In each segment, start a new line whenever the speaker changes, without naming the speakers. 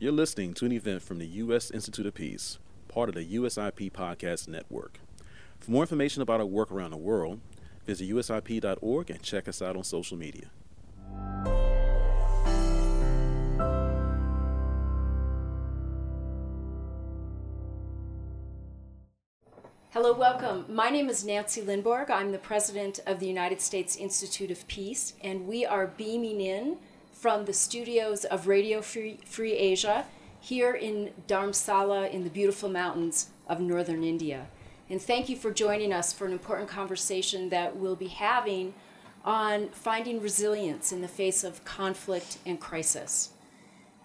You're listening to an event from the U.S. Institute of Peace, part of the USIP Podcast Network. For more information about our work around the world, visit usip.org and check us out on social media.
Hello, welcome. My name is Nancy Lindborg. I'm the president of the United States Institute of Peace, and we are beaming in from the studios of Radio Free, Free Asia here in Dharamsala in the beautiful mountains of northern India. And thank you for joining us for an important conversation that we'll be having on finding resilience in the face of conflict and crisis.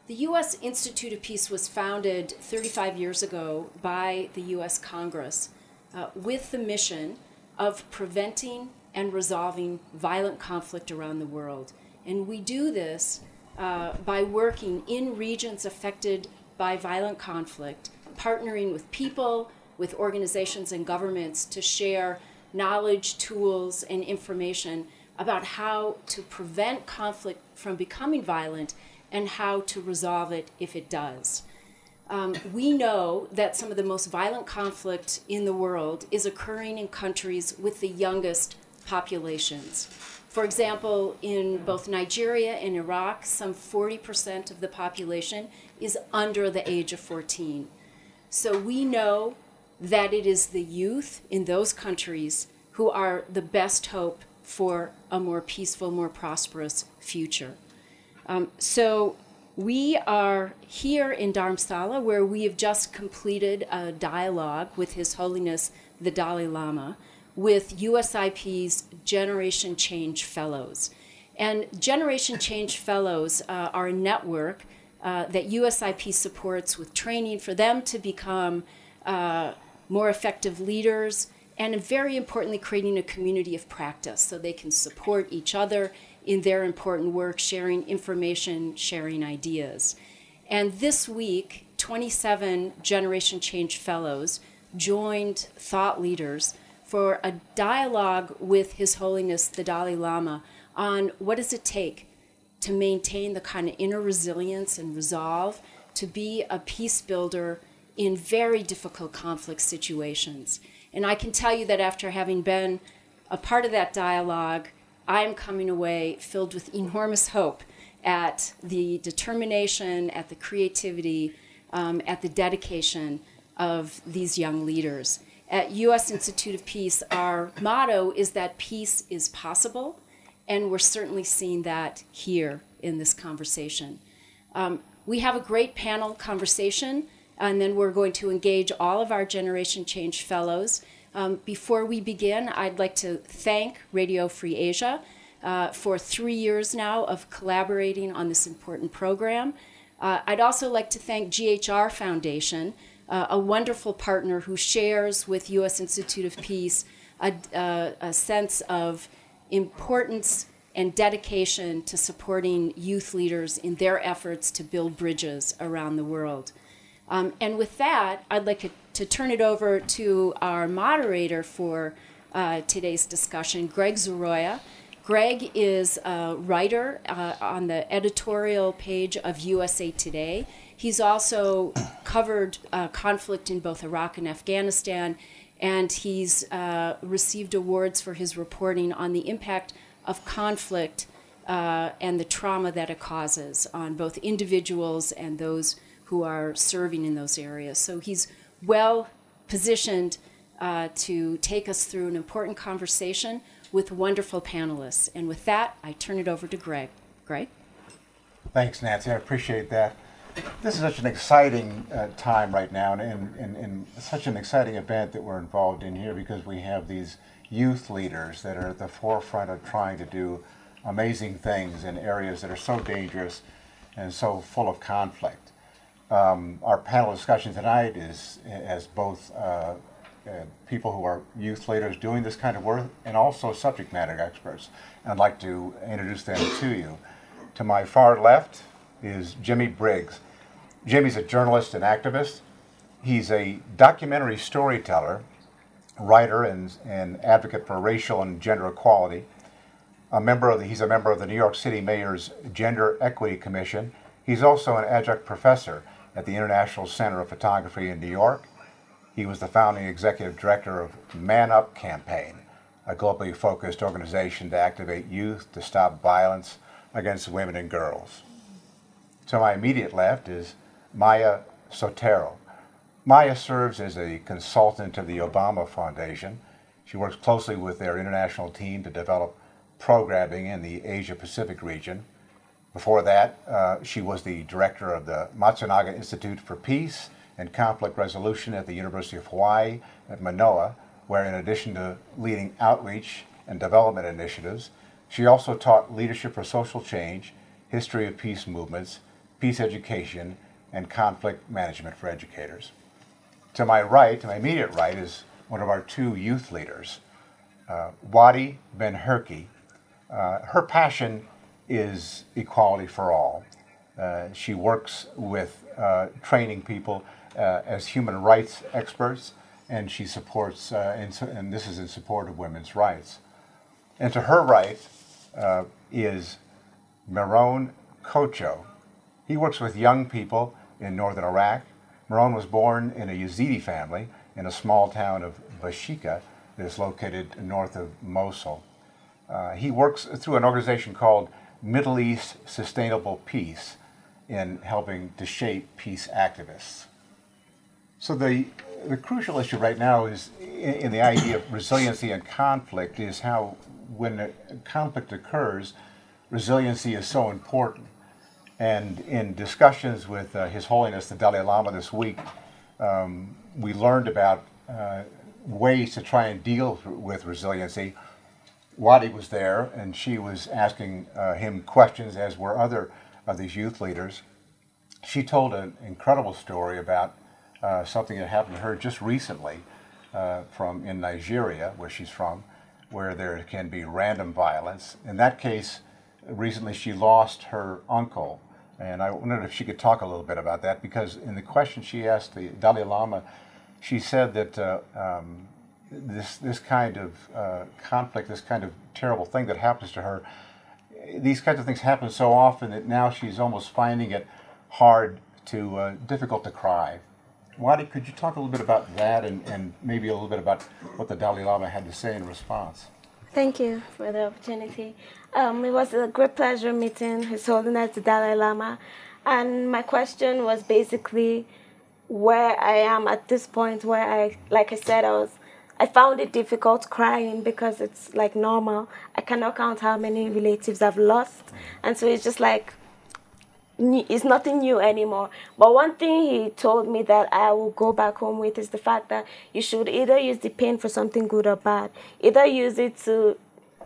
The U.S. Institute of Peace was founded 35 years ago by the U.S. Congress uh, with the mission of preventing and resolving violent conflict around the world. And we do this uh, by working in regions affected by violent conflict, partnering with people, with organizations and governments to share knowledge, tools, and information about how to prevent conflict from becoming violent and how to resolve it if it does. Um, we know that some of the most violent conflict in the world is occurring in countries with the youngest populations. For example, in both Nigeria and Iraq, some 40% of the population is under the age of 14. So we know that it is the youth in those countries who are the best hope for a more peaceful, more prosperous future. Um, so we are here in Dharamsala, where we have just completed a dialogue with His Holiness the Dalai Lama with USIP's Generation Change Fellows. And Generation Change Fellows uh, are a network uh, that USIP supports with training for them to become uh, more effective leaders, and very importantly, creating a community of practice so they can support each other in their important work, sharing information, sharing ideas. And this week, 27 Generation Change Fellows joined thought leaders for a dialogue with His Holiness the Dalai Lama on what does it take to maintain the kind of inner resilience and resolve to be a peace builder in very difficult conflict situations. And I can tell you that after having been a part of that dialogue, I am coming away filled with enormous hope at the determination, at the creativity, um, at the dedication of these young leaders. At U.S. Institute of Peace, our motto is that peace is possible, and we're certainly seeing that here in this conversation. Um, we have a great panel conversation, and then we're going to engage all of our Generation Change Fellows um, before we begin, I'd like to thank Radio Free Asia uh, for three years now of collaborating on this important program. Uh, I'd also like to thank GHR Foundation, uh, a wonderful partner who shares with U.S. Institute of Peace a, a, a sense of importance and dedication to supporting youth leaders in their efforts to build bridges around the world. Um, and with that, I'd like to to turn it over to our moderator for uh, today's discussion, Greg Zoroya. Greg is a writer uh, on the editorial page of USA Today. He's also covered uh, conflict in both Iraq and Afghanistan, and he's uh, received awards for his reporting on the impact of conflict uh, and the trauma that it causes on both individuals and those who are serving in those areas. So he's well positioned uh, to take us through an important conversation with wonderful panelists. And with that, I turn it over to Greg. Greg?
Thanks, Nancy. I appreciate that. This is such an exciting uh, time right now, and, and, and, and, such an exciting event that we're involved in here because we have these youth leaders that are at the forefront of trying to do amazing things in areas that are so dangerous and so full of conflict. Um, our panel discussion tonight is as both uh, uh, people who are youth leaders doing this kind of work and also subject matter experts. And I'd like to introduce them to you. To my far left is Jimmy Briggs. Jimmy's a journalist and activist. He's a documentary storyteller, writer, and, and advocate for racial and gender equality. A member of the, he's a member of the New York City Mayor's Gender Equity Commission He's also an adjunct professor at the International Center of Photography in New York. He was the founding executive director of Man Up Campaign, a globally focused organization to activate youth to stop violence against women and girls. To my immediate left is Maya Soetoro. Maya serves as a consultant to the Obama Foundation. She works closely with their international team to develop programming in the Asia Pacific region. Before that, uh, she was the director of the Matsunaga Institute for Peace and Conflict Resolution at the University of Hawaii at Manoa, where, in addition to leading outreach and development initiatives, she also taught leadership for social change, history of peace movements, peace education, and conflict management for educators. To my right, to my immediate right, is one of our two youth leaders, uh, Wadi Ben Hirki. Uh, her passion is equality for all. Uh, she works with uh, training people uh, as human rights experts, and she supports, uh, in, and this is in support of women's rights. And to her right uh, is Meron Kocho. He works with young people in northern Iraq. Maron was born in a Yazidi family in a small town of Bashika that is located north of Mosul. Uh, he works through an organization called Middle East Sustainable Peace in helping to shape peace activists. So the the crucial issue right now is in, in the idea of resiliency and conflict is how when a conflict occurs, resiliency is so important. And in discussions with uh, His Holiness the Dalai Lama this week, um, we learned about uh, ways to try and deal with resiliency. Wadi was there, and she was asking uh, him questions, as were other of these youth leaders. She told an incredible story about uh, something that happened to her just recently uh, from in Nigeria, where she's from, where there can be random violence. In that case, recently she lost her uncle, and I wondered if she could talk a little bit about that because in the question she asked the Dalai Lama, she said that uh, um, this this kind of uh, conflict, this kind of terrible thing that happens to her, these kinds of things happen so often that now she's almost finding it hard to uh, difficult to cry. Wadi, could you talk a little bit about that and, and maybe a little bit about what the Dalai Lama had to say in response?
Thank you for the opportunity. Um, it was a great pleasure meeting His Holiness the Dalai Lama. And my question was basically where I am at this point where I, like I said, I was, I found it difficult crying because it's like normal. I cannot count how many relatives I've lost. And so it's just like, it's nothing new anymore. But one thing he told me that I will go back home with is the fact that you should either use the pain for something good or bad. Either use it to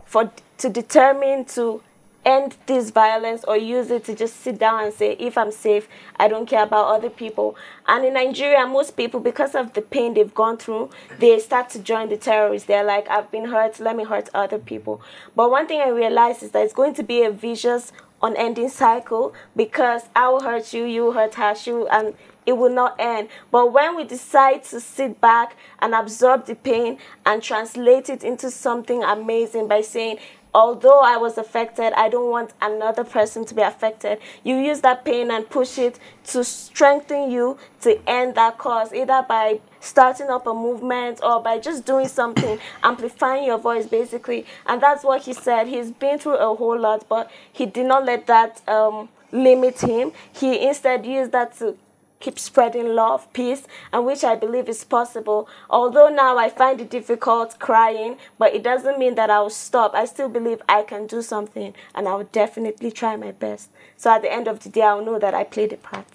for to determine to end this violence or use it to just sit down and say if i'm safe i don't care about other people and in nigeria most people because of the pain they've gone through they start to join the terrorists they're like i've been hurt let me hurt other people but one thing i realized is that it's going to be a vicious unending cycle because I will hurt you, you will hurt Hashu, and it will not end. But when we decide to sit back and absorb the pain and translate it into something amazing by saying, although I was affected, I don't want another person to be affected. You use that pain and push it to strengthen you to end that cause, either by starting up a movement or by just doing something, amplifying your voice basically. And that's what he said. He's been through a whole lot, but he did not let that um, limit him. He instead used that to keep spreading love, peace, and which I believe is possible. Although now I find it difficult crying, but it doesn't mean that I will stop. I still believe I can do something, and I will definitely try my best. So at the end of the day, I'll know that I played a part.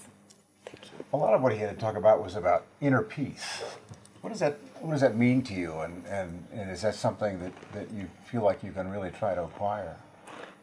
Thank you.
A lot of what he had to talk about was about inner peace. What does that What does that mean to you, and, and, and is that something that, that you feel like you can really try to acquire?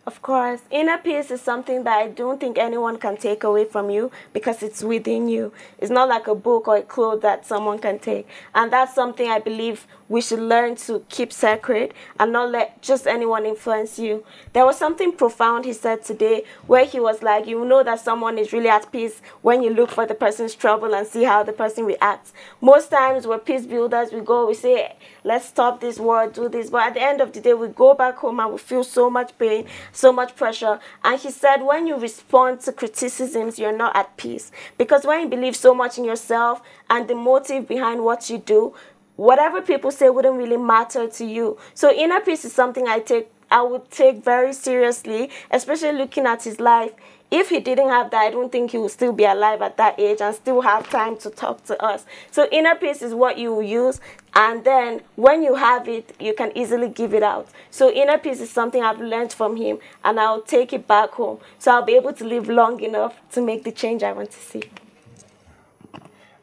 Of course, inner peace is something that I don't think anyone can take away from you because it's within you. It's not like a book or a cloth that someone can take. And that's something I believe we should learn to keep sacred and not let just anyone influence you. There was something profound he said today where he was like, You know that someone is really at peace when you look for the person's trouble and see how the person reacts. Most times, we're peace builders, we go, we say, Let's stop this war, do this. But at the end of the day, we go back home and we feel so much pain so much pressure. And he said, when you respond to criticisms, you're not at peace. Because when you believe so much in yourself and the motive behind what you do, whatever people say wouldn't really matter to you. So inner peace is something I take I would take very seriously, especially looking at his life. If he didn't have that, I don't think he would still be alive at that age and still have time to talk to us. So inner peace is what you use, and then when you have it, you can easily give it out. So inner peace is something I've learned from him, and I'll take it back home. So I'll be able to live long enough to make the change I want to see.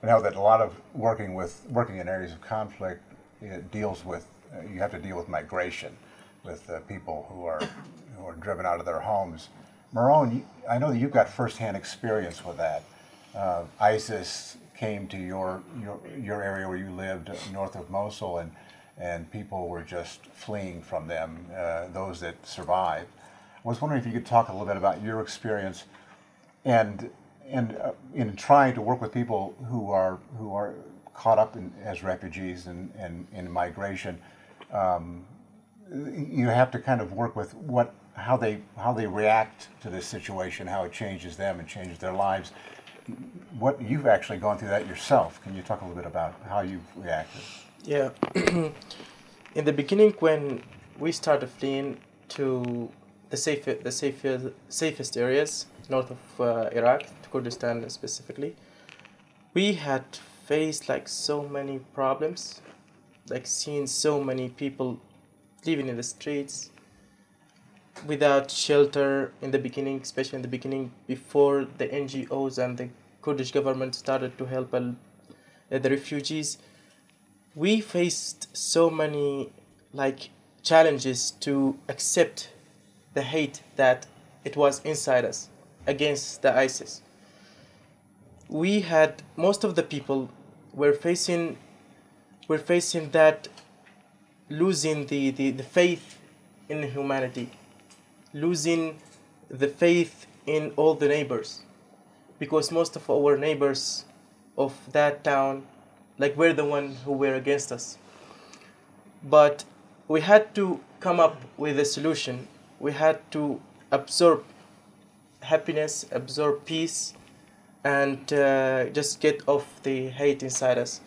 I know that a lot of working with working in areas of conflict deals with uh, you have to deal with migration with uh, people who are who are driven out of their homes. Marone, I know that you've got firsthand experience with that. Uh, ISIS came to your, your your area where you lived, uh, north of Mosul, and and people were just fleeing from them. Uh, those that survived. I was wondering if you could talk a little bit about your experience, and and uh, in trying to work with people who are who are caught up in, as refugees and, and in migration. Um, you have to kind of work with what how they how they react to this situation, how it changes them and changes their lives. What you've actually gone through that yourself. Can you talk a little bit about how you've reacted?
Yeah, in the beginning when we started fleeing to the safe the safest safest areas north of uh, Iraq, to Kurdistan specifically, we had faced like so many problems, like seeing so many people living in the streets without shelter in the beginning, especially in the beginning before the NGOs and the Kurdish government started to help uh, the refugees. We faced so many like challenges to accept the hate that it was inside us against the ISIS. We had most of the people were facing were facing that losing the, the, the faith in humanity, losing the faith in all the neighbors. Because most of our neighbors of that town, like we're the one who were against us. But we had to come up with a solution. We had to absorb happiness, absorb peace, and uh, just get off the hate inside us.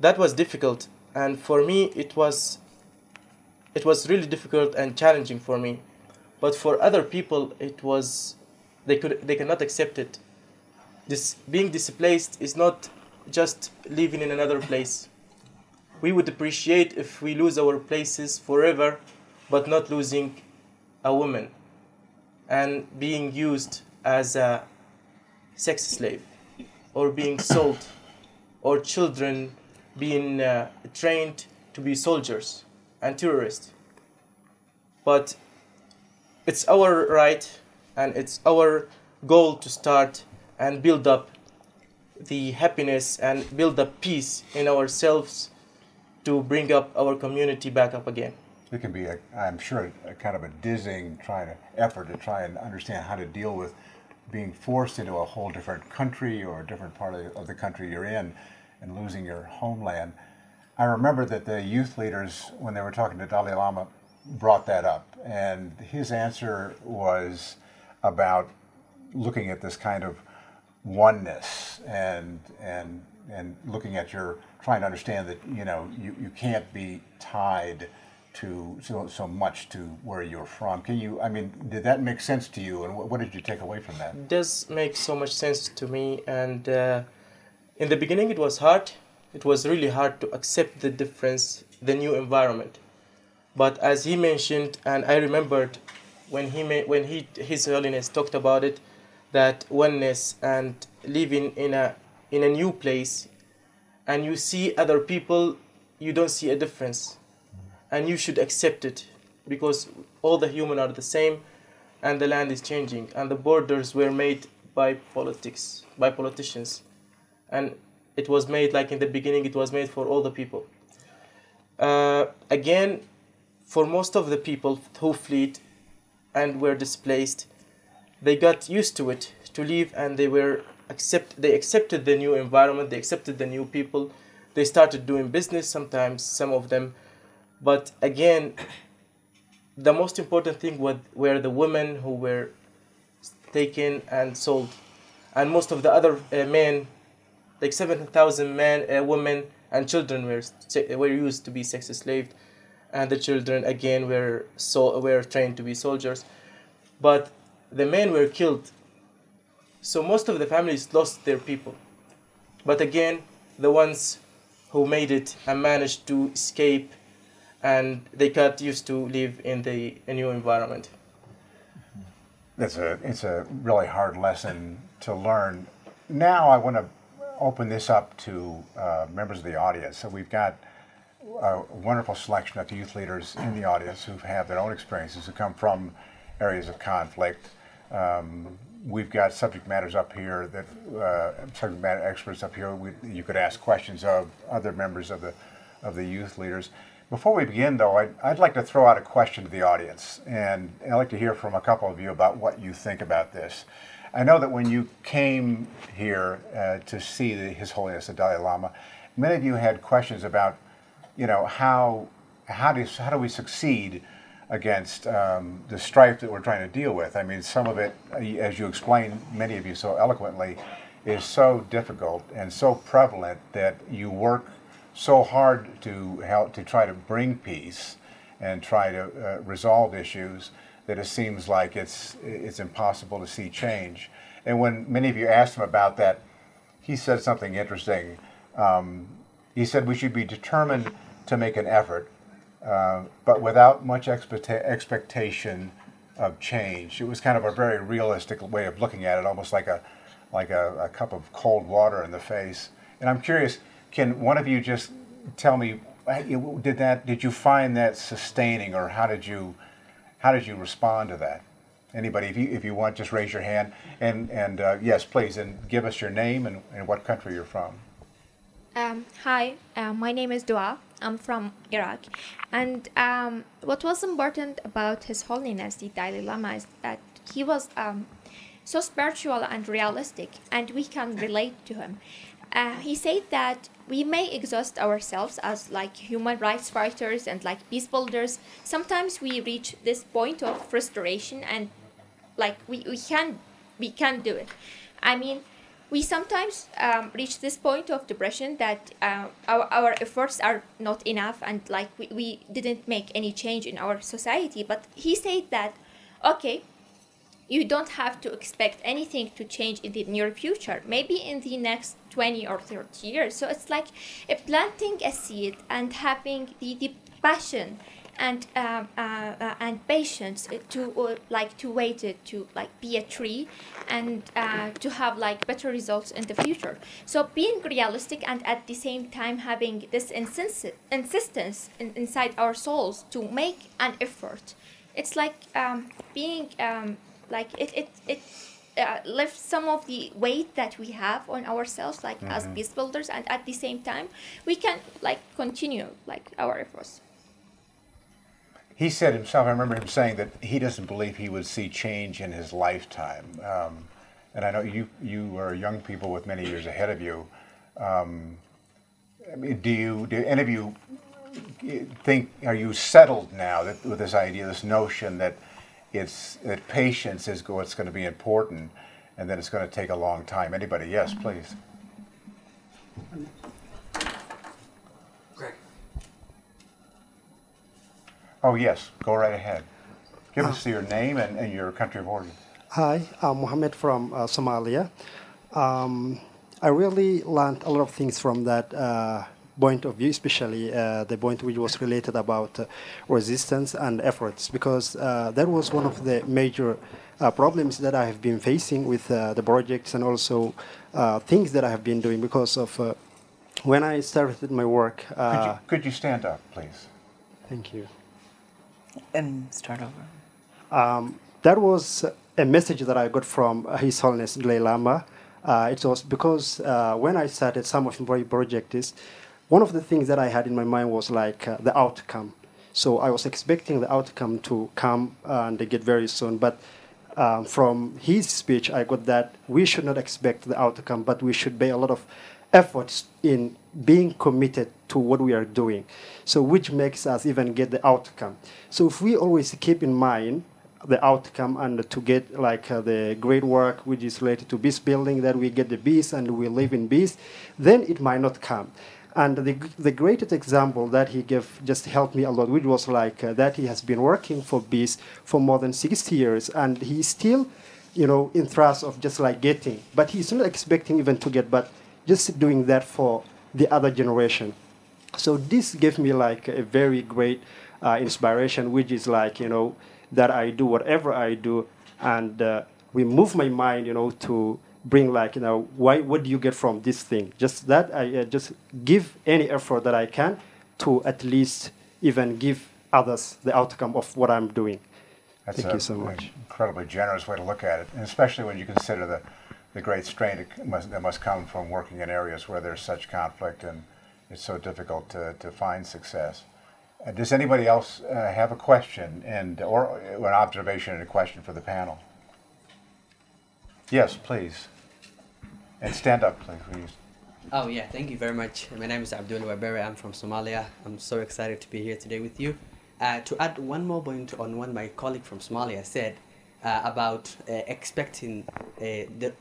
That was difficult and for me it was it was really difficult and challenging for me but for other people it was they could they cannot accept it this being displaced is not just living in another place we would appreciate if we lose our places forever but not losing a woman and being used as a sex slave or being sold or children being uh, trained to be soldiers and terrorists. But it's our right and it's our goal to start and build up the happiness and build up peace in ourselves to bring up our community back up again.
It can be, i am sure, a kind of a dizzying trying to, effort to try and understand how to deal with being forced into a whole different country or a different part of the country you're in and losing your homeland. I remember that the youth leaders, when they were talking to Dalai Lama, brought that up. And his answer was about looking at this kind of oneness and, and, and looking at your, trying to understand that, you know, you, you can't be tied to so, so much to where you're from. Can you, I mean, did that make sense to you? And what, what did you take away from that?
It does make so much sense to me. And, uh, in the beginning it was hard it was really hard to accept the difference the new environment but as he mentioned and i remembered when he when he his holiness talked about it that oneness and living in a in a new place and you see other people you don't see a difference. And you should accept it because all the human are the same and the land is changing and the borders were made by politics by politicians. And it was made like in the beginning it was made for all the people. Uh, again for most of the people who fled and were displaced they got used to it to live and they were accept they accepted the new environment they accepted the new people they started doing business sometimes some of them but again the most important thing was, were the women who were taken and sold. And most of the other uh, men, like 7,000 men, uh, women, and children were, were used to be sex slaves. And the children, again, were, so, were trained to be soldiers. But the men were killed. So most of the families lost their people. But again, the ones who made it and managed to escape and they got used to live in the a new environment.
that's a it's a really hard lesson to learn. Now I want to open this up to uh, members of the audience. So we've got a wonderful selection of the youth leaders in the audience who have their own experiences, who come from areas of conflict. Um, we've got subject matters up here that uh, subject matter experts up here. We, you could ask questions of other members of the of the youth leaders. Before we begin, though, I'd, I'd like to throw out a question to the audience, and I'd like to hear from a couple of you about what you think about this. I know that when you came here uh, to see the, His Holiness the Dalai Lama, many of you had questions about, you know, how how do how do we succeed against um, the strife that we're trying to deal with? I mean, some of it, as you explained, many of you so eloquently, is so difficult and so prevalent that you work so hard to help to try to bring peace and try to uh, resolve issues that it seems like it's it's impossible to see change. And when many of you asked him about that, he said something interesting. Um, he said we should be determined to make an effort, uh, but without much expecta- expectation of change. It was kind of a very realistic way of looking at it, almost like a like a, a cup of cold water in the face. And I'm curious can one of you just tell me did that did you find that sustaining or how did you how did you respond to that anybody if you if you want just raise your hand and and uh, yes please and give us your name and, and what country you're from
um, hi uh, my name is dua i'm from iraq. And um, what was important about his holiness the dalai lama is that he was um, so spiritual and realistic and we can relate to him. Uh, he said that we may exhaust ourselves as like human rights fighters and like peace builders. Sometimes we reach this point of frustration and like we, we can we can do it. I mean we sometimes um, reach this point of depression that uh, our, our efforts are not enough and like we, we didn't make any change in our society. But he said that okay you don't have to expect anything to change in the near future. Maybe in the next 20 or 30 years. So it's like planting a seed and having the, the passion and um, uh, uh, and patience to uh, like to wait it to like be a tree and uh, to have like better results in the future. So being realistic and at the same time having this insist- insistence in, inside our souls to make an effort. It's like um, being um, like it it it uh, lift some of the weight that we have on ourselves like mm-hmm. as peace builders and at the same time we can like continue like our efforts
he said himself i remember him saying that he doesn't believe he would see change in his lifetime um, and i know you you are young people with many years ahead of you um, I mean, do you do any of you think are you settled now that, with this idea this notion that it's that patience is what's going to be important, and that it's going to take a long time. Anybody? Yes, please. Oh yes, go right ahead. Give uh, us your name and, and, your country of origin.
Hi, I'm Mohammed from uh, Somalia. Um, I really learned a lot of things from that uh, point of view, especially uh, the point which was related about uh, resistance and efforts, because uh, that was one of the major uh, problems that I have been facing with uh, the projects and also uh, things that I have been doing because of when I started my work.
Could you, could, you, stand up, please?
Thank you.
And start over.
Um, that was a message that I got from His Holiness Dalai Lama. it was because when I started some of my projects, one of the things that I had in my mind was like uh, the outcome. So I was expecting the outcome to come and get very soon, but um, from his speech, I got that we should not expect the outcome, but we should pay a lot of efforts in being committed to what we are doing. So, which makes us even get the outcome. So, if we always keep in mind the outcome and to get like uh, the great work which is related to peace building, that we get the peace and we live in peace, then it might not come. And the, the greatest example that he gave just helped me a lot, which was like uh, that he has been working for peace for more than 60 years, and he's still, you know, in thrust of just like getting, but he's not expecting even to get, but just doing that for the other generation. So this gave me like a very great uh, inspiration, which is like, you know, that I do whatever I do, and uh, we move my mind, you know, to bring like you know why what do you get from this thing? Just that i uh, just give any effort that i can to at least even give others the outcome of what i'm doing.
That's
thank
a,
you so much.
incredibly generous way to look at it, and especially when you consider the, the great strain it must, that must come from working in areas where there's such conflict and it's so difficult to, to find success. Uh, does anybody else uh, have a question and or an observation and a question for the panel? Yes, please. And stand up, please.
Oh yeah, thank you very much. My name is Abdul Wabere. I'm from Somalia. I'm so excited to be here today with you. Uh, to add one more point on what my colleague from Somalia said uh, about uh, expecting uh, the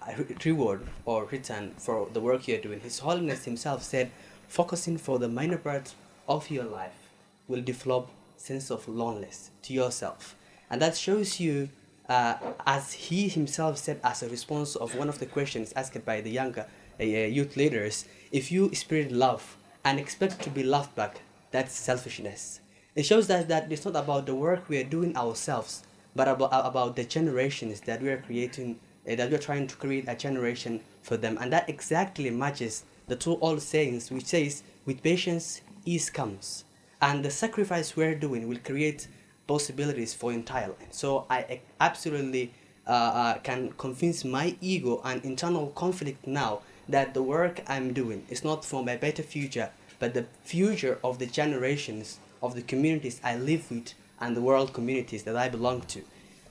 reward or return for the work you're doing, His Holiness himself said, focusing for the minor parts of your life will develop sense of loneliness to yourself, and that shows you uh, as he himself said as a response of one of the questions asked by the younger uh, youth leaders, if you spread love and expect to be loved back, that's selfishness. It shows that, that it's not about the work we are doing ourselves, but about, about the generations that we are creating, uh, that we are trying to create a generation for them. And that exactly matches the two old sayings, which says, with patience, ease comes. And the sacrifice we're doing will create possibilities for entire life. So I absolutely uh, uh, can convince my ego and internal conflict now that the work I'm doing is not for my better future, but the future of the generations of the communities I live with and the world communities that I belong to.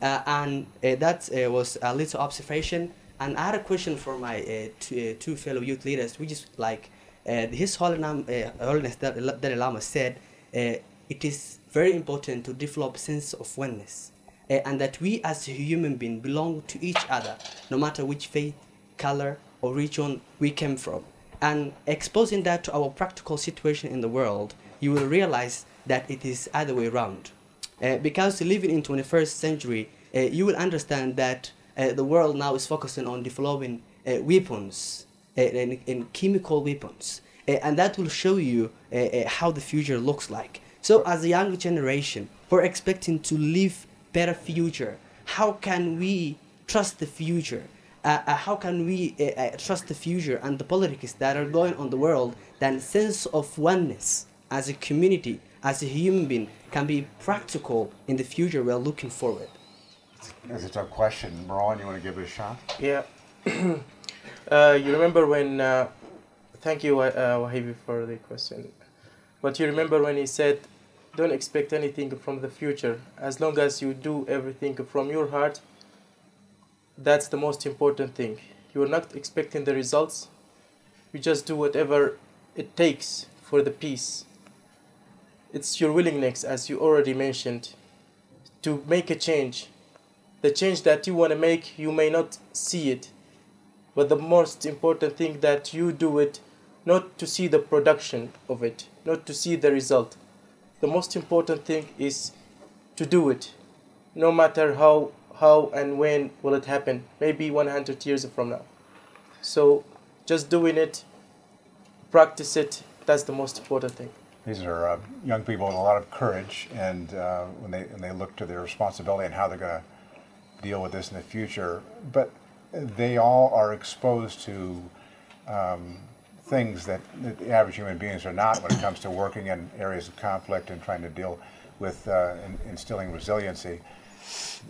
Uh, and uh, that uh, was a little observation. And I had a question for my uh, two, two fellow youth leaders, which is like His Holiness Dalai Lama said, it is very important to develop sense of oneness uh, and that we as human being belong to each other no matter which faith color or region we came from and exposing that to our practical situation in the world you will realize that it is other way around uh, because living in 21st century uh, you will understand that the world now is focusing on developing weapons and, and, chemical weapons and that will show you how the future looks like so as a young generation, we're expecting to live better future. How can we trust the future? Uh, uh, how can we uh, uh trust the future and the politics that are going on the world? Then sense of oneness as a community, as a human being, can be practical in the future we're looking forward.
That's a tough question. Marwan, you want to give it a shot?
Yeah. Uh, you remember when? Uh, thank you, Wahibi, for the question. But you remember when he said don't expect anything from the future. As long as you do everything from your heart, that's the most important thing. You are not expecting the results. You just do whatever it takes for the peace. It's your willingness, as you already mentioned, to make a change. The change that you want to make, you may not see it, but the most important thing that you do it not to see the production of it, not to see the result. The most important thing is to do it no matter how how and when will it happen. Maybe 100 years from now. So just doing it practice it that's the most important thing
these are uh, young people with a lot of courage and uh, when they when they look to their responsibility and how they're going to deal with this in the future but they all are exposed to um, things that the average human beings are not when it comes to working in areas of conflict and trying to deal with uh, in, instilling resiliency.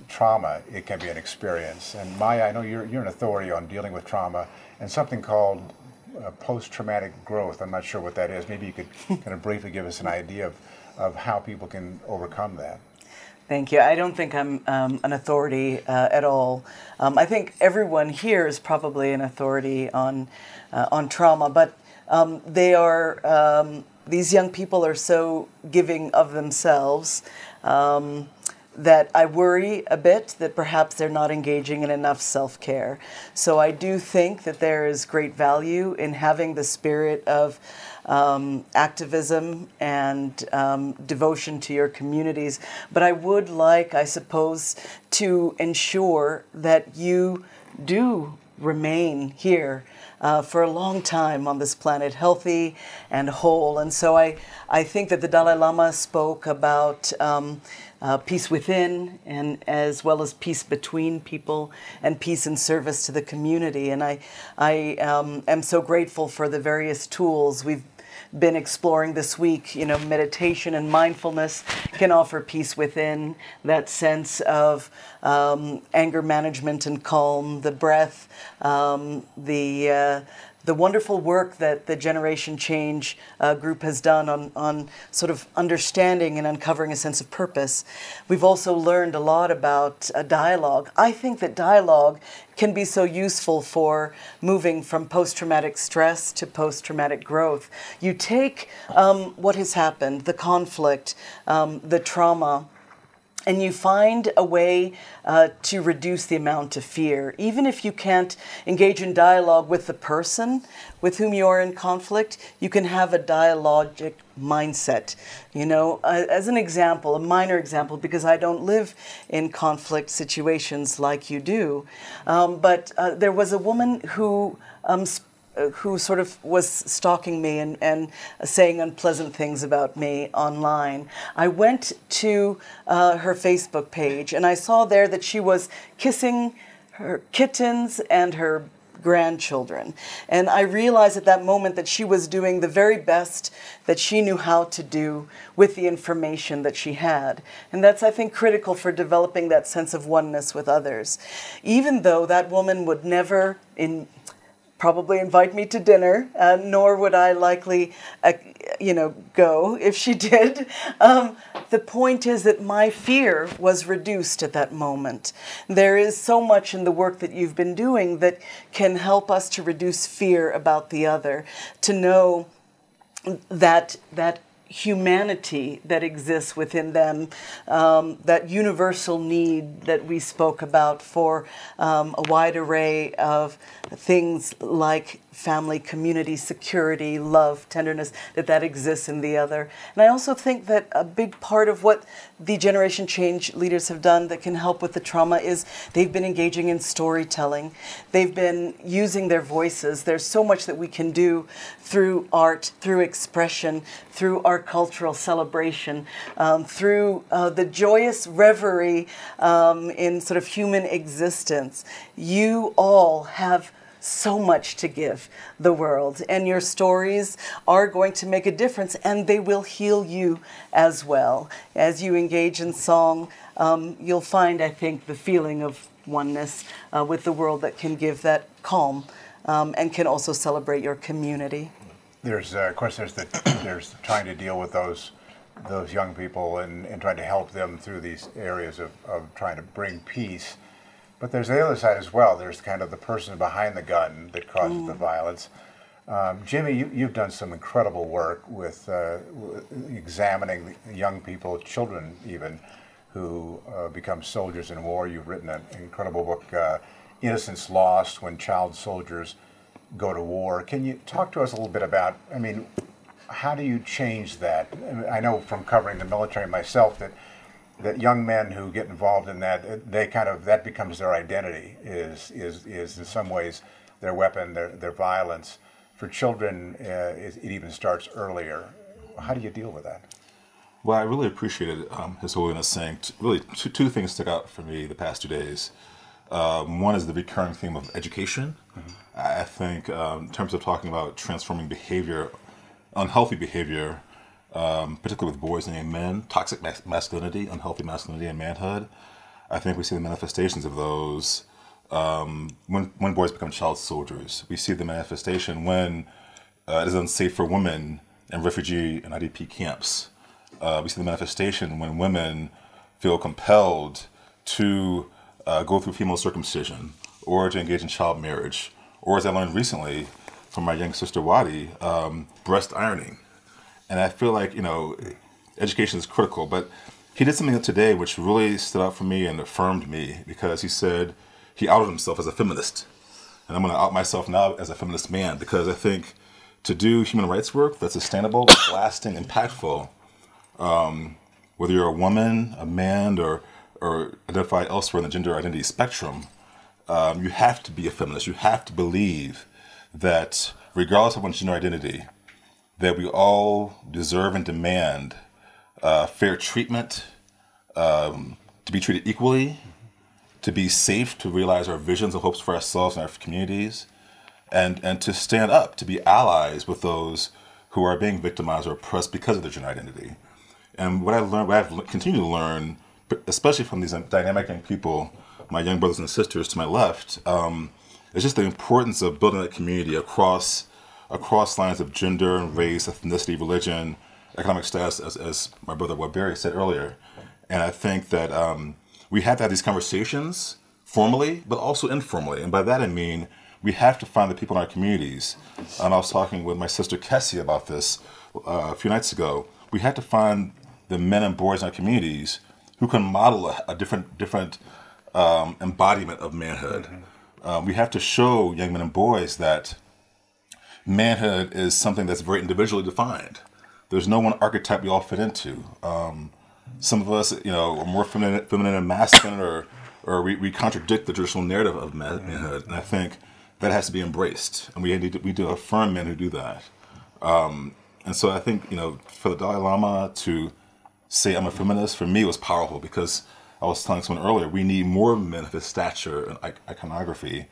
Trauma, it can be an experience. And Maya, I know you're, you're an authority on dealing with trauma and something called uh, post-traumatic growth. I'm not sure what that is. Maybe you could kind of briefly give us an idea of, of how people can overcome that.
Thank you. I don't think I'm um, an authority uh, at all. Um, I think everyone here is probably an authority on uh, on trauma, but um, they are um, these young people are so giving of themselves um, that I worry a bit that perhaps they're not engaging in enough self care. So I do think that there is great value in having the spirit of um, activism and um, devotion to your communities. But I would like, I suppose, to ensure that you do remain here uh, for a long time on this planet, healthy and whole. And so I, I think that the Dalai Lama spoke about. Um, uh, peace within, and as well as peace between people, and peace and service to the community. And I, I um, am so grateful for the various tools we've been exploring this week. You know, meditation and mindfulness can offer peace within, that sense of um, anger management and calm, the breath, um, the uh, the wonderful work that the Generation Change uh, group has done on, on sort of understanding and uncovering a sense of purpose. We've also learned a lot about uh, dialogue. I think that dialogue can be so useful for moving from post traumatic stress to post traumatic growth. You take um, what has happened, the conflict, um, the trauma, and you find a way uh, to reduce the amount of fear. Even if you can't engage in dialogue with the person with whom you are in conflict, you can have a dialogic mindset. You know, uh, as an example, a minor example, because I don't live in conflict situations like you do, um, but uh, there was a woman who um, who sort of was stalking me and, and saying unpleasant things about me online. I went to uh, her Facebook page and I saw there that she was kissing her kittens and her grandchildren. And I realized at that moment that she was doing the very best that she knew how to do with the information that she had. And that's, I think, critical for developing that sense of oneness with others. Even though that woman would never, in probably invite me to dinner, uh, nor would I likely, uh, you know, go if she did. Um, the point is that my fear was reduced at that moment. There is so much in the work that you've been doing that can help us to reduce fear about the other, to know that that humanity that exists within them, um, that universal need that we spoke about for um, a wide array of things like family, community, security, love, tenderness, that that exists in the other. And I also think that a big part of what the generation change leaders have done that can help with the trauma is they've been engaging in storytelling. They've been using their voices. There's so much that we can do through art, through expression, through our cultural celebration, um, through uh, the joyous reverie um, in sort of human existence. You all have so much to give the world, and your stories are going to make a difference, and they will heal you as well. As you engage in song, um, you'll find, I think, the feeling of oneness uh, with the world that can give that calm um, and can also celebrate your community.
There's, uh, of course, there's the there's trying to deal with those those young people and, and trying to help them through these areas of, of trying to bring peace. But there's the other side as well. There's kind of the person behind the gun that causes mm. the violence. Um, Jimmy, you, have done some incredible work with uh, examining young people, children even, who uh, become soldiers in war. You've written an incredible book, uh, Innocence Lost When Child Soldiers Go to War. Can you talk to us a little bit about, I mean, how do you change that? I know from covering the military myself that that young men who get involved in that, they kind of that becomes their identity. Is is is in some ways their weapon, their their violence. For children, uh, it, it, even starts earlier. How do you deal with that?
Well, I really appreciated um, His Holiness saying t- really two, two things stuck out for me the past two days. Um, one is the recurring theme of education. Mm-hmm. I think, um, in terms of talking about transforming behavior, unhealthy behavior, um, particularly with boys and men, toxic masculinity, unhealthy masculinity, and manhood. I think we see the manifestations of those um, when when boys become child soldiers. We see the manifestation when uh, it is unsafe for women in refugee and IDP camps. Uh, we see the manifestation when women feel compelled to uh, go through female circumcision or to engage in child marriage, or as I learned recently from my young sister Wadi, um, breast ironing. And I feel like, you know, education is critical, but he did something today which really stood out for me and affirmed me because he said he outed himself as a feminist. And I'm going to out myself now as a feminist man because I think to do human rights work that's sustainable, lasting, impactful, um, whether you're a woman, a man, or or identify elsewhere in the gender identity spectrum, um, you have to be a feminist. You have to believe that regardless of one's gender identity, that we all deserve and demand uh, fair treatment, um, to be treated equally, to be safe, to realize our visions and hopes for ourselves and our communities, and, and to stand up, to be allies with those who are being victimized or oppressed because of their gender identity. And what I learned, what I've continued to learn, especially from these dynamic young people, my young brothers and sisters to my left, um, is just the importance of building that community across across lines of gender and race, ethnicity, religion, economic status, as, as my brother Waberi said earlier. And I think that um, we have to have these conversations formally, but also informally. And by that I mean we have to find the people in our communities. And I was talking with my sister Kessie about this uh, a few nights ago. We have to find the men and boys in our communities who can model a, a different different um, embodiment of manhood. Mm-hmm. Um, we have to show young men and boys that manhood is something that's very individually defined. There's no one archetype we all fit into. Um, some of us, you know, are more feminine, feminine and masculine, or or we, we contradict the traditional narrative of manhood. And I think that has to be embraced, and we need to, we do affirm men who do that. Um, and so I think you know, for the Dalai Lama to say I'm a feminist for me was powerful because I was telling someone earlier we need more men of his stature and iconography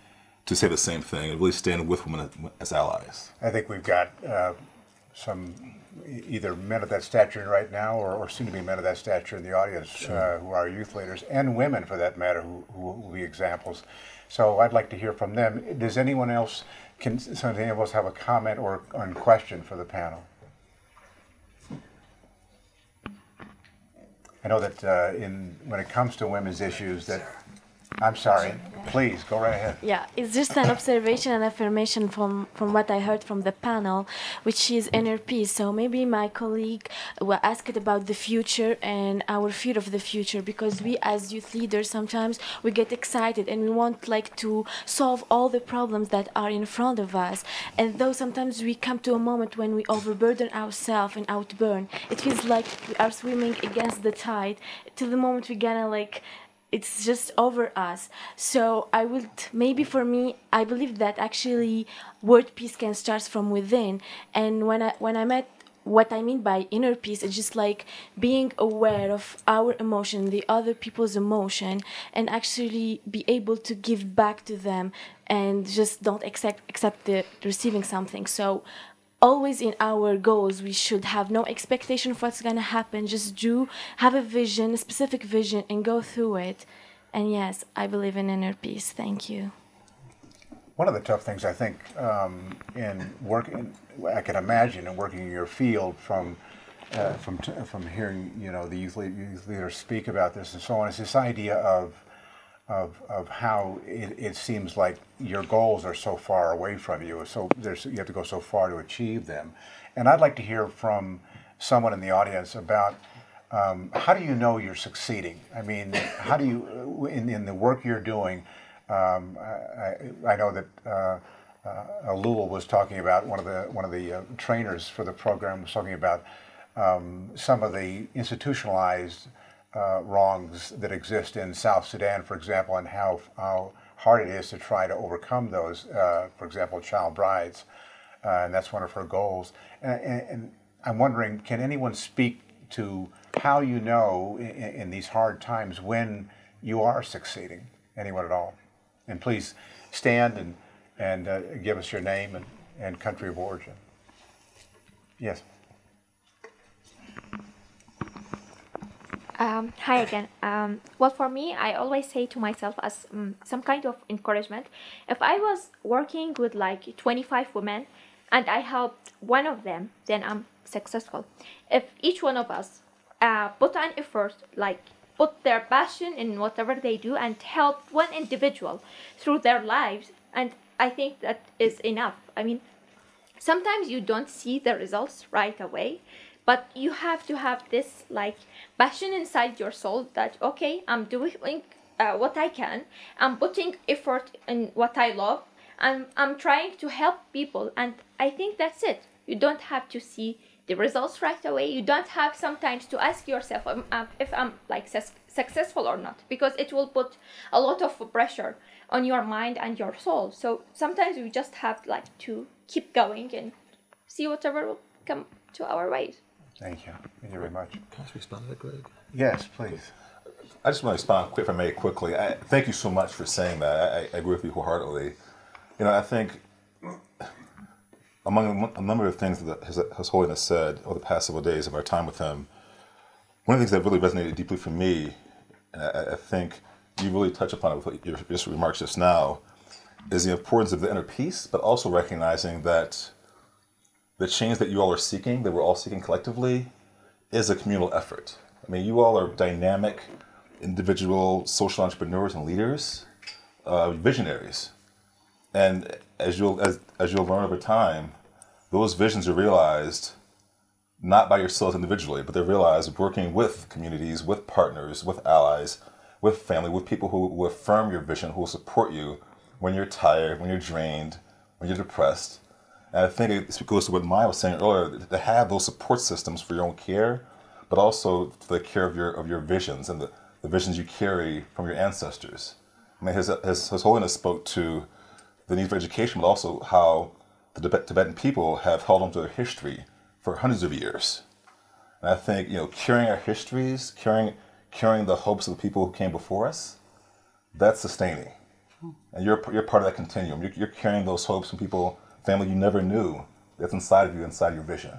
to say the same thing and really stand with women as allies.
I think we've got uh, some either men of that stature right now or, or soon to be men of that stature in the audience sure. uh, who are youth leaders and women for that matter who, who will be examples. So I'd like to hear from them. Does anyone else, can does anyone else have a comment or, or question for the panel? I know that uh, in when it comes to women's issues that I'm sorry. Please go right ahead.
Yeah, it's just an observation and affirmation from from what I heard from the panel, which is peace. So maybe my colleague will ask it about the future and our fear of the future because we as youth leaders sometimes we get excited and we want like to solve all the problems that are in front of us. And though sometimes we come to a moment when we overburden ourselves and outburn, it feels like we are swimming against the tide till the moment we gonna like it's just over us. So i would maybe for me i believe that actually world peace can start from within. And when i when i met what i mean by inner peace is just like being aware of our emotion the other people's emotion and actually be able to give back to them and just don't accept accept the receiving something. So always in our goals we should have no expectation of what's going to happen. Just do have a vision a specific vision and go through it. And yes i believe in inner peace. Thank you.
One of the tough things i think um, in working i can imagine in working in your field from uh, from t- from hearing you know the youth, youth leaders speak about this and so on is this idea of of, of how it, it seems like your goals are so far away from you. So there's, you have to go so far to achieve them. And I'd like to hear from someone in the audience about um, how do you know you're succeeding? I mean, how do you, in, in the work you're doing, um, I, I, know that uh, uh, Alul was talking about one of the one of the uh, trainers for the program was talking about um, some of the institutionalized uh, wrongs that exist in South Sudan, for example, and how, how hard it is to try to overcome those. Uh, for example, child brides, uh, and that's one of her goals. And, and, and, I'm wondering, can anyone speak to how you know in, in these hard times when you are succeeding? Anyone at all? And please stand and, and uh, give us your name and, and country of origin. Yes.
Um, hi again. Um, well, for me, I always say to myself as um, some kind of encouragement if I was working with like 25 women and I helped one of them, then I'm successful. If each one of us uh, put an effort, like put their passion in whatever they do and help one individual through their lives and i think that is enough i mean sometimes you don't see the results right away but you have to have this like passion inside your soul that okay i'm doing uh, what i can. I'm putting effort in what i love. And i'm trying to help people and i think that's it. You don't have to see the results right away. You don't have sometimes to ask yourself um, uh, if i'm like su- successful or not because it will put a lot of pressure on your mind and your soul. So sometimes we just have like to keep going and see whatever will come to our ways
Thank you. Thank you very much.
Can I respond to that, Greg?
Yes, please.
I just want to respond, quick, if I may, quickly. I, thank you so much for saying that. I, I agree with you wholeheartedly. You know, I think among a number of things that His, His Holiness said over the past several days of our time with him, one of the things that really resonated deeply for me, and I, I think you really touch upon it with your, your remarks just now, is the importance of the inner peace, but also recognizing that the change that you all are seeking, that we're all seeking collectively, is a communal effort. I mean, you all are dynamic, individual social entrepreneurs and leaders, uh, visionaries, and as you'll as, as you'll learn over time, those visions are realized not by yourselves individually, but they're realized working with communities, with partners, with allies, with family, with people who will affirm your vision, who will support you when you're tired, when you're drained, when you're depressed. And I think it goes to what Maya was saying earlier, to have those support systems for your own care, but also for the care of your of your visions and the, the visions you carry from your ancestors. I mean, his, his, his Holiness spoke to the need for education, but also how the Tibetan people have held on to their history for hundreds of years. And I think, you know, carrying our histories, carrying, carrying the hopes of the people who came before us, that's sustaining. And you're, you're part of that continuum. You're, you're carrying those hopes from people, family you never knew, that's inside of you, inside your vision.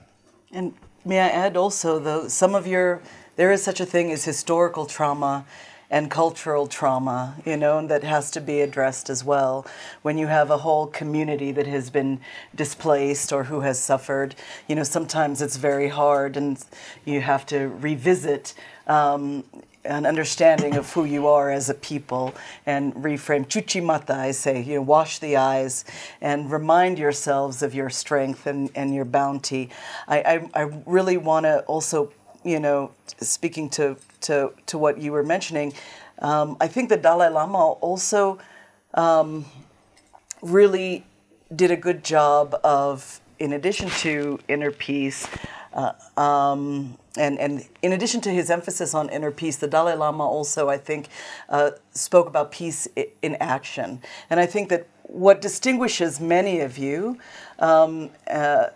And may I add also, though, some of your, there is such a thing as historical trauma and cultural trauma, you know, and that has to be addressed as well. When you have a whole community that has been displaced or who has suffered, you know, sometimes it's very hard and you have to revisit. Um, an understanding of who you are as a people and reframe chuchimata i say you know wash the eyes and remind yourselves of your strength and, and your bounty. I, I, I really want to also you know speaking to to, to what you were mentioning, um, I think the Dalai Lama also um, really did a good job of, in addition to inner peace, uh, um, and, and in addition to his emphasis on inner peace, the Dalai Lama also, I think, uh, spoke about peace in action. And I think that what distinguishes many of you um, uh,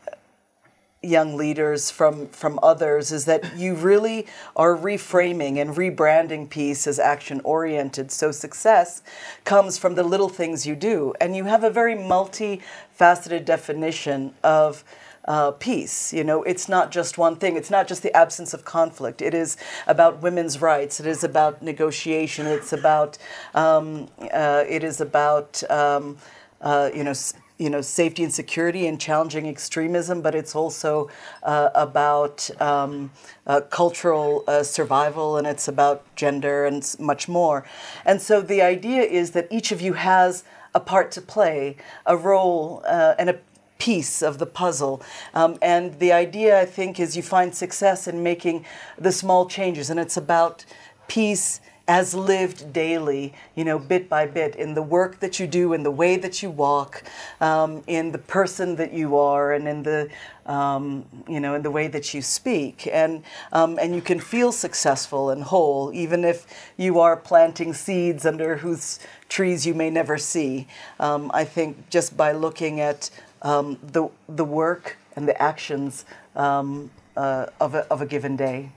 young leaders from from others is that you really are reframing and rebranding peace as action oriented so success comes from the little things you do and you have a very multifaceted definition of uh, peace. You know, it's not just one thing. It's not just the absence of conflict. It is about women's rights. It is about negotiation. It's about um, uh, it is about um, uh, you know you know safety and security and challenging extremism, but it's also uh, about um, uh, cultural uh, survival and it's about gender and much more. And so the idea is that each of you has a part to play, a role, uh, and a piece of the puzzle. Um, and the idea, I think, is you find success in making the small changes, and it's about peace as lived daily, you know, bit by bit, in the work that you do, in the way that you walk, um, in the person that you are, and in the, um, you know, in the way that you speak, and um, and you can feel successful and whole, even if you are planting seeds under whose trees you may never see. Um, I think just by looking at um, the the work and the actions um, uh, of a, of a given day.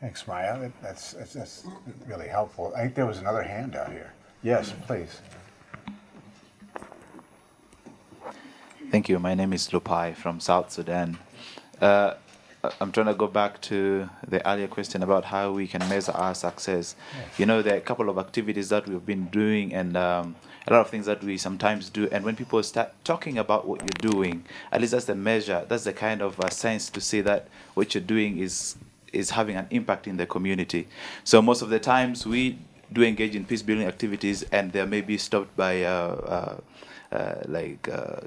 Thanks, Maya. That's, that's, that's really helpful. I think there was another hand out here. Yes, please.
Thank you. My name is Lupai from South Sudan. Uh, I'm trying to go back to the earlier question about how we can measure our success. Yes. You know, there are a couple of activities that we've been doing and um, a lot of things that we sometimes do. And when people start talking about what you're doing, at least that's the measure, that's the kind of uh, sense to say that what you're doing is is having an impact in the community. So most of the times we do engage in peace building activities, and they may be stopped by uh, uh, uh, like uh,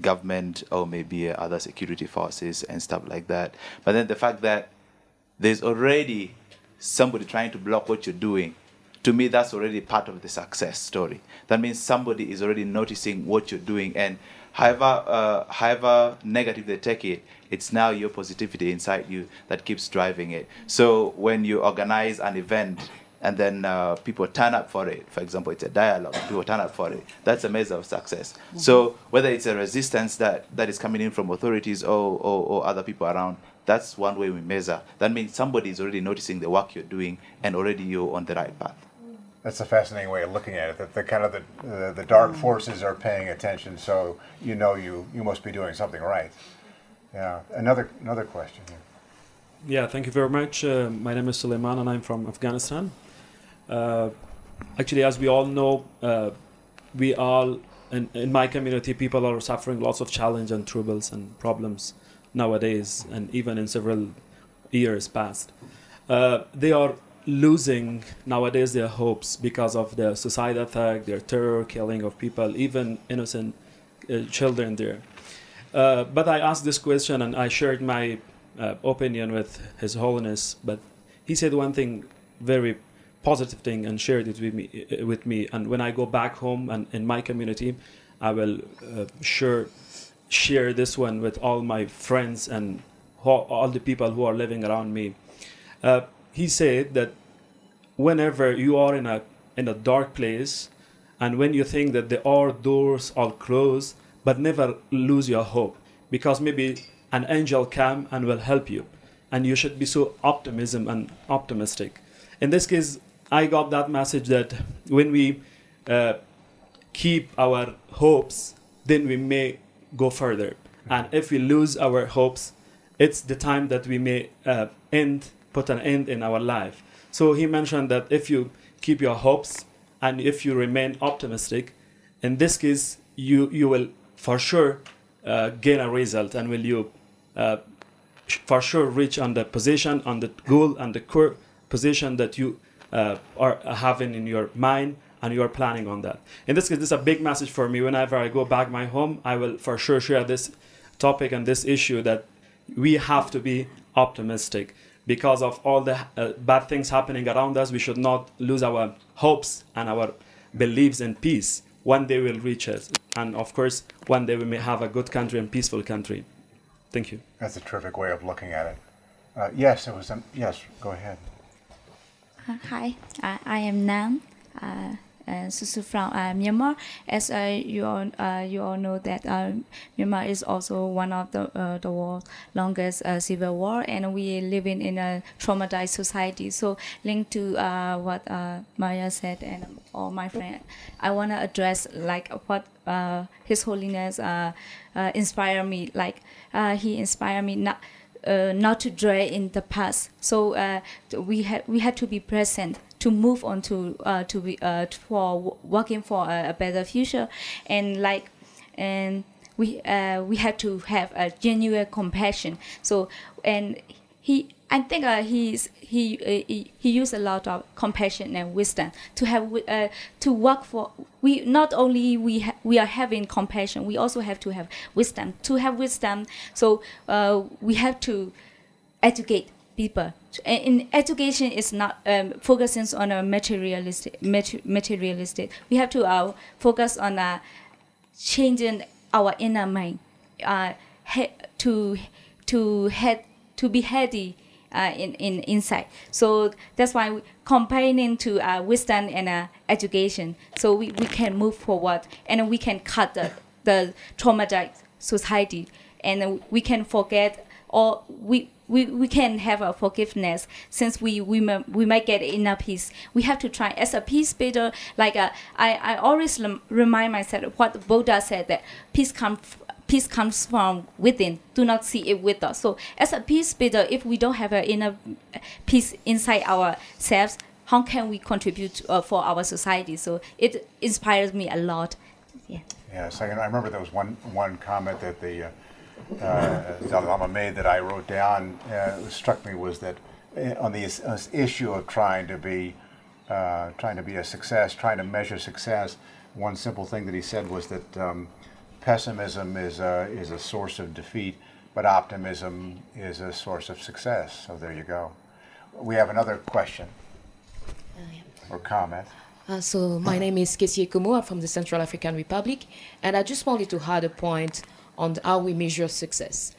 government or maybe other security forces and stuff like that. But then the fact that there's already somebody trying to block what you're doing to me that's already part of the success story. That means somebody is already noticing what you're doing. And however uh, however negative they take it it's now your positivity inside you that keeps driving it. So when you organize an event and then uh, people turn up for it for example it's a dialogue people turn up for it that's a measure of success mm-hmm. so whether it's a resistance that, that is coming in from authorities or, or, or other people around that's one way we measure that means somebody is already noticing the work you're doing and already you're on the right path
that's a fascinating way of looking at it. That the kind of the uh, the dark forces are paying attention, so you know you you must be doing something right. Yeah. Another another question here.
Yeah. Thank you very much. Uh, my name is Suleiman, and I'm from Afghanistan. Uh, actually, as we all know, uh, we all in, in my community, people are suffering lots of challenge and troubles and problems nowadays, and even in several years past. Uh, they are losing nowadays their hopes because of the suicide attack, their terror killing of people, even innocent uh, children there. Uh, but I asked this question and I shared my uh, opinion with His Holiness. But he said one thing very positive thing and shared it with me. With me. And when I go back home and in my community, I will uh, sure share this one with all my friends and all the people who are living around me. Uh, he said that whenever you are in a in a dark place and when you think that the all doors are closed but never lose your hope because maybe an angel come and will help you and you should be so optimism and optimistic in this case i got that message that when we uh, keep our hopes then we may go further and if we lose our hopes it's the time that we may uh, end put an end in our life. So he mentioned that if you keep your hopes and if you remain optimistic, in this case, you, you will for sure uh, gain a result and will you uh, for sure reach on the position, on the goal and the core position that you uh, are having in your mind and you are planning on that. In this case, this is a big message for me. Whenever I go back my home, I will for sure share this topic and this issue that we have to be optimistic because of all the uh, bad things happening around us, we should not lose our hopes and our beliefs in peace. One day we'll reach us, And of course, one day we may have a good country and peaceful country. Thank you.
That's a terrific way of looking at it. Uh, yes, it was. Um, yes, go ahead.
Uh, hi, I am Nam. Uh, and Susu from uh, Myanmar. As uh, you all uh, you all know that Myanmar is also one of the the world's longest civil war, and we living in a traumatized society. So linked to what Maya said and all my friend, I want to address like what His Holiness inspired me. Like he inspired me not. Uh, not to dwell in the past. So uh, we had we had to be present to move on to uh, to be uh, for working for a, a, better future and like and we uh, we had to have a genuine compassion so and he I think uh, he's he, uh, he he used a lot of compassion and wisdom to have uh, to work for we not only we we are having compassion we also have to have wisdom to have wisdom so uh, we have to educate people. In education is not um, focusing on a materialistic, materialistic. We have to uh, focus on uh, changing our inner mind, to to head to be heady uh, in, in inside. So that's why combining to uh, wisdom and uh, education, so we, we can move forward and we can cut the, the traumatized society and we can forget or we we, we can have a forgiveness since we we, may, we might get inner peace. We have to try as a peace builder. Like uh, I I always remind myself what Buddha said that peace comes peace comes from within. Do not see it with us. So as a peace builder, if we don't have an inner peace inside ourselves, how can we contribute uh, for our society? So it inspires me a lot. Yeah.
Yes, I, I remember there was one one comment that the uh, uh, Dalai Lama made that I wrote down uh, struck me was that uh, on the uh, issue of trying to be uh, trying to be a success, trying to measure success, one simple thing that he said was that um, pessimism is a, is a source of defeat, but optimism is a source of success. So there you go. We have another question or comment.
Uh, so my name is Kessie Kumua from the Central African Republic, and I just wanted to add a point on how we measure success.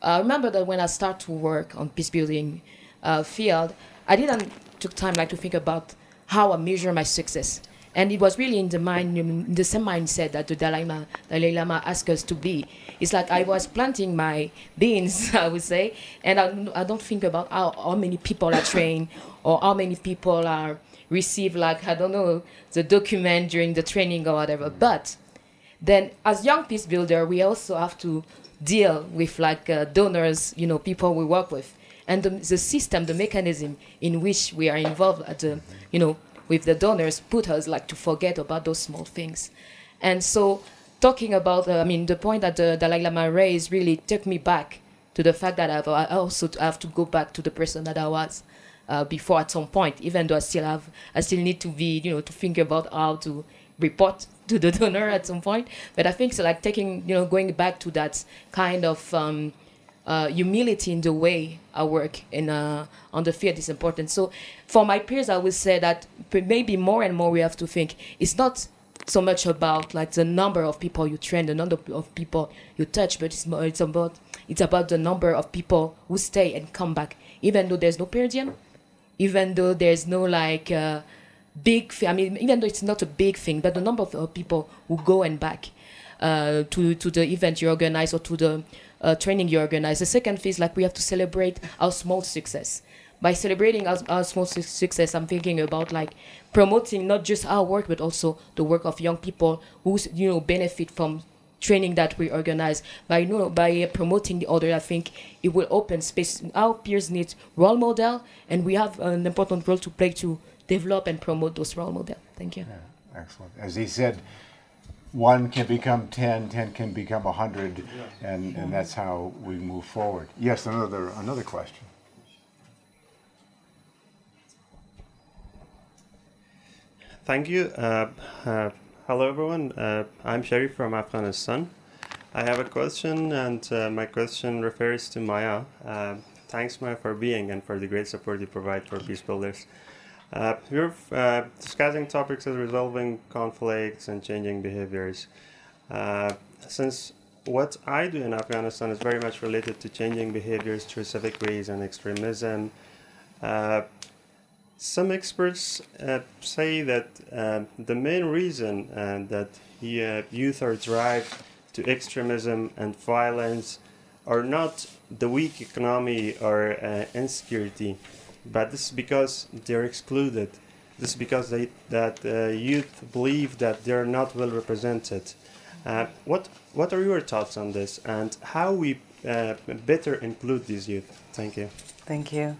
I remember that when I started to work on peace building uh, field, I didn't took time like to think about how I measure my success. And it was really in the mind, in the same mindset that the Dalai Lama, Dalai Lama asked us to be. It's like I was planting my beans, I would say, and I, I don't think about how, how many people are trained or how many people are receive like I don't know the document during the training or whatever. But then as young peace builder, we also have to deal with like uh, donors, you know, people we work with, and the, the system, the mechanism in which we are involved at the, you know, with the donors put us like to forget about those small things. And so talking about, uh, I mean, the point that the Dalai Lama raised really took me back to the fact that I've, I also have to go back to the person that I was uh, before at some point, even though I still have, I still need to be, you know, to think about how to report to the donor at some point. But I think so like taking, you know, going back to that kind of um, uh, humility in the way I work in uh, on the field is important. So for my peers, I would say that maybe more and more we have to think it's not so much about like the number of people you train, the number of people you touch, but it's more, it's about it's about the number of people who stay and come back, even though there's no per even though there's no like uh, big. I mean, even though it's not a big thing, but the number of people who go and back uh, to to the event you organize or to the uh, training you organize. The second phase, like we have to celebrate our small success. By celebrating our, our small su- success, I'm thinking about like promoting not just our work but also the work of young people who you know benefit from training that we organize. By you know by promoting the other i think it will open space. Our peers need role model and we have an important role to play to develop and promote those role model. Thank you.
Yeah, excellent. As he said one can become 10 10 can become 100 and, and that's how we move forward. Yes another another question.
Thank you. Uh, uh, hello everyone. Uh, i'm Sherry from afghanistan. I have a question and uh, my question refers to maya. Uh, thanks maya for being and for the great support you provide for peace builders uh, we're uh, discussing topics as resolving conflicts and changing behaviors. Uh, since what I do in Afghanistan is very much related to changing behaviors through civic ways and extremism, uh, some experts uh, say that uh, the main reason that youth are drive to extremism and violence are not the weak economy or insecurity, but this is because they're excluded. This is because they, that uh, youth believe that they're not well represented. Uh, what what are your thoughts on this, and how we uh, better include these youth? Thank you.
Thank you.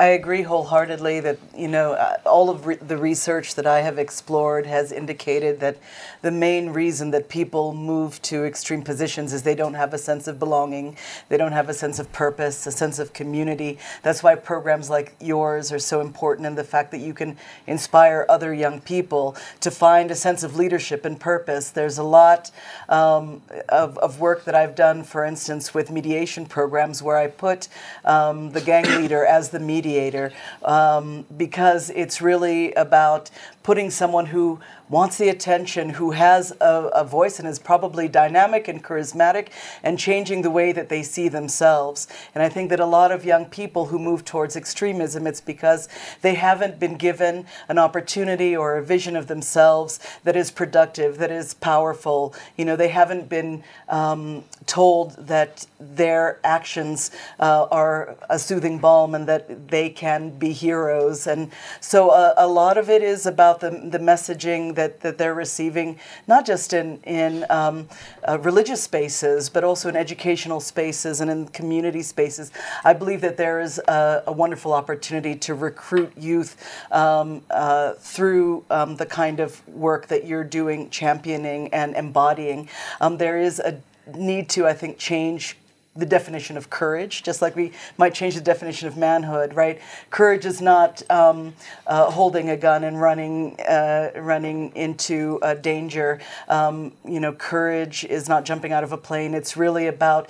I agree wholeheartedly that you know uh, all of re- the research that I have explored has indicated that the main reason that people move to extreme positions is they don't have a sense of belonging, they don't have a sense of purpose, a sense of community. That's why programs like yours are so important, and the fact that you can inspire other young people to find a sense of leadership and purpose. There's a lot um, of, of work that I've done, for instance, with mediation programs where I put um, the gang leader as the mediator um, because it's really about putting someone who wants the attention, who has a, a, voice and is probably dynamic and charismatic and changing the way that they see themselves. And I think that a lot of young people who move towards extremism, it's because they haven't been given an opportunity or a vision of themselves that is productive, that is powerful. You know, they haven't been um, told that their actions uh, are a soothing balm and that they can be heroes. And so uh, a lot of it is about the, the messaging that, that they're receiving, not just in, in um, uh, religious spaces, but also in educational spaces and in community spaces. I believe that there is a, a wonderful opportunity to recruit youth um, uh, through um, the kind of work that you're doing, championing and embodying. Um, there is a need to, I think, change the definition of courage, just like we might change the definition of manhood, right? Courage is not um, uh, holding a gun and running, uh, running into uh, danger. Um, you know, courage is not jumping out of a plane. It's really about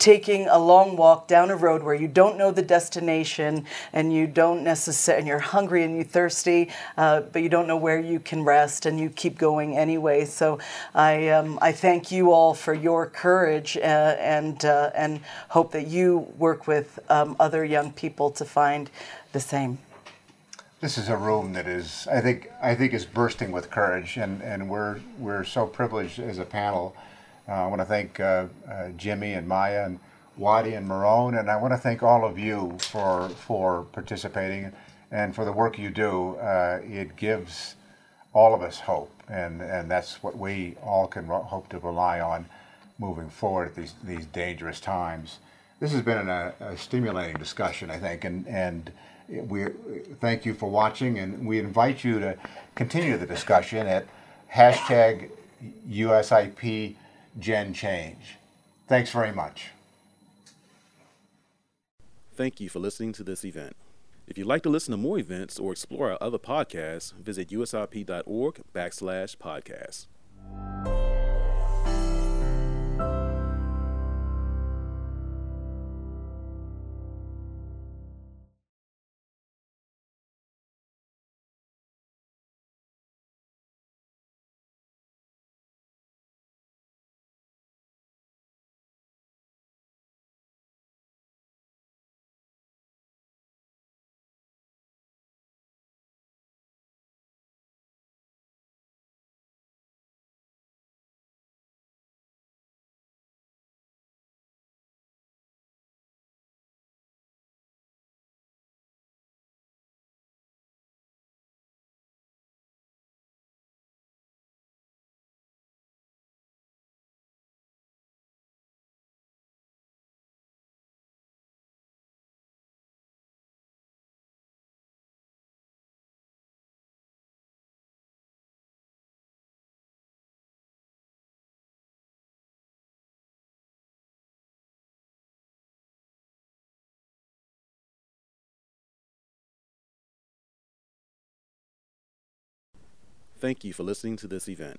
taking a long walk down a road where you don't know the destination and you don't necessarily and you're hungry and you're thirsty uh, but you don't know where you can rest and you keep going anyway. So i um, i thank you all for your courage uh, and uh, and hope that you work with um, other young people to find the same.
This is a room that is i think i think is bursting with courage and and we're we're so privileged as a panel I want to thank uh, uh, Jimmy and Maya and Wadi and Marone, and I want to thank all of you for for participating and for the work you do. it gives all of us hope, and, and that's what we all can hope to rely on moving forward at these, these dangerous times. This has been a, a stimulating discussion, I think, and, and we thank you for watching, and we invite you to continue the discussion at hashtag USIP Gen Change. Thanks very much.
Thank you for listening to this event. If you'd like to listen to more events or explore our other podcasts, visit usip.org backslash podcasts. Thank you for listening to this event.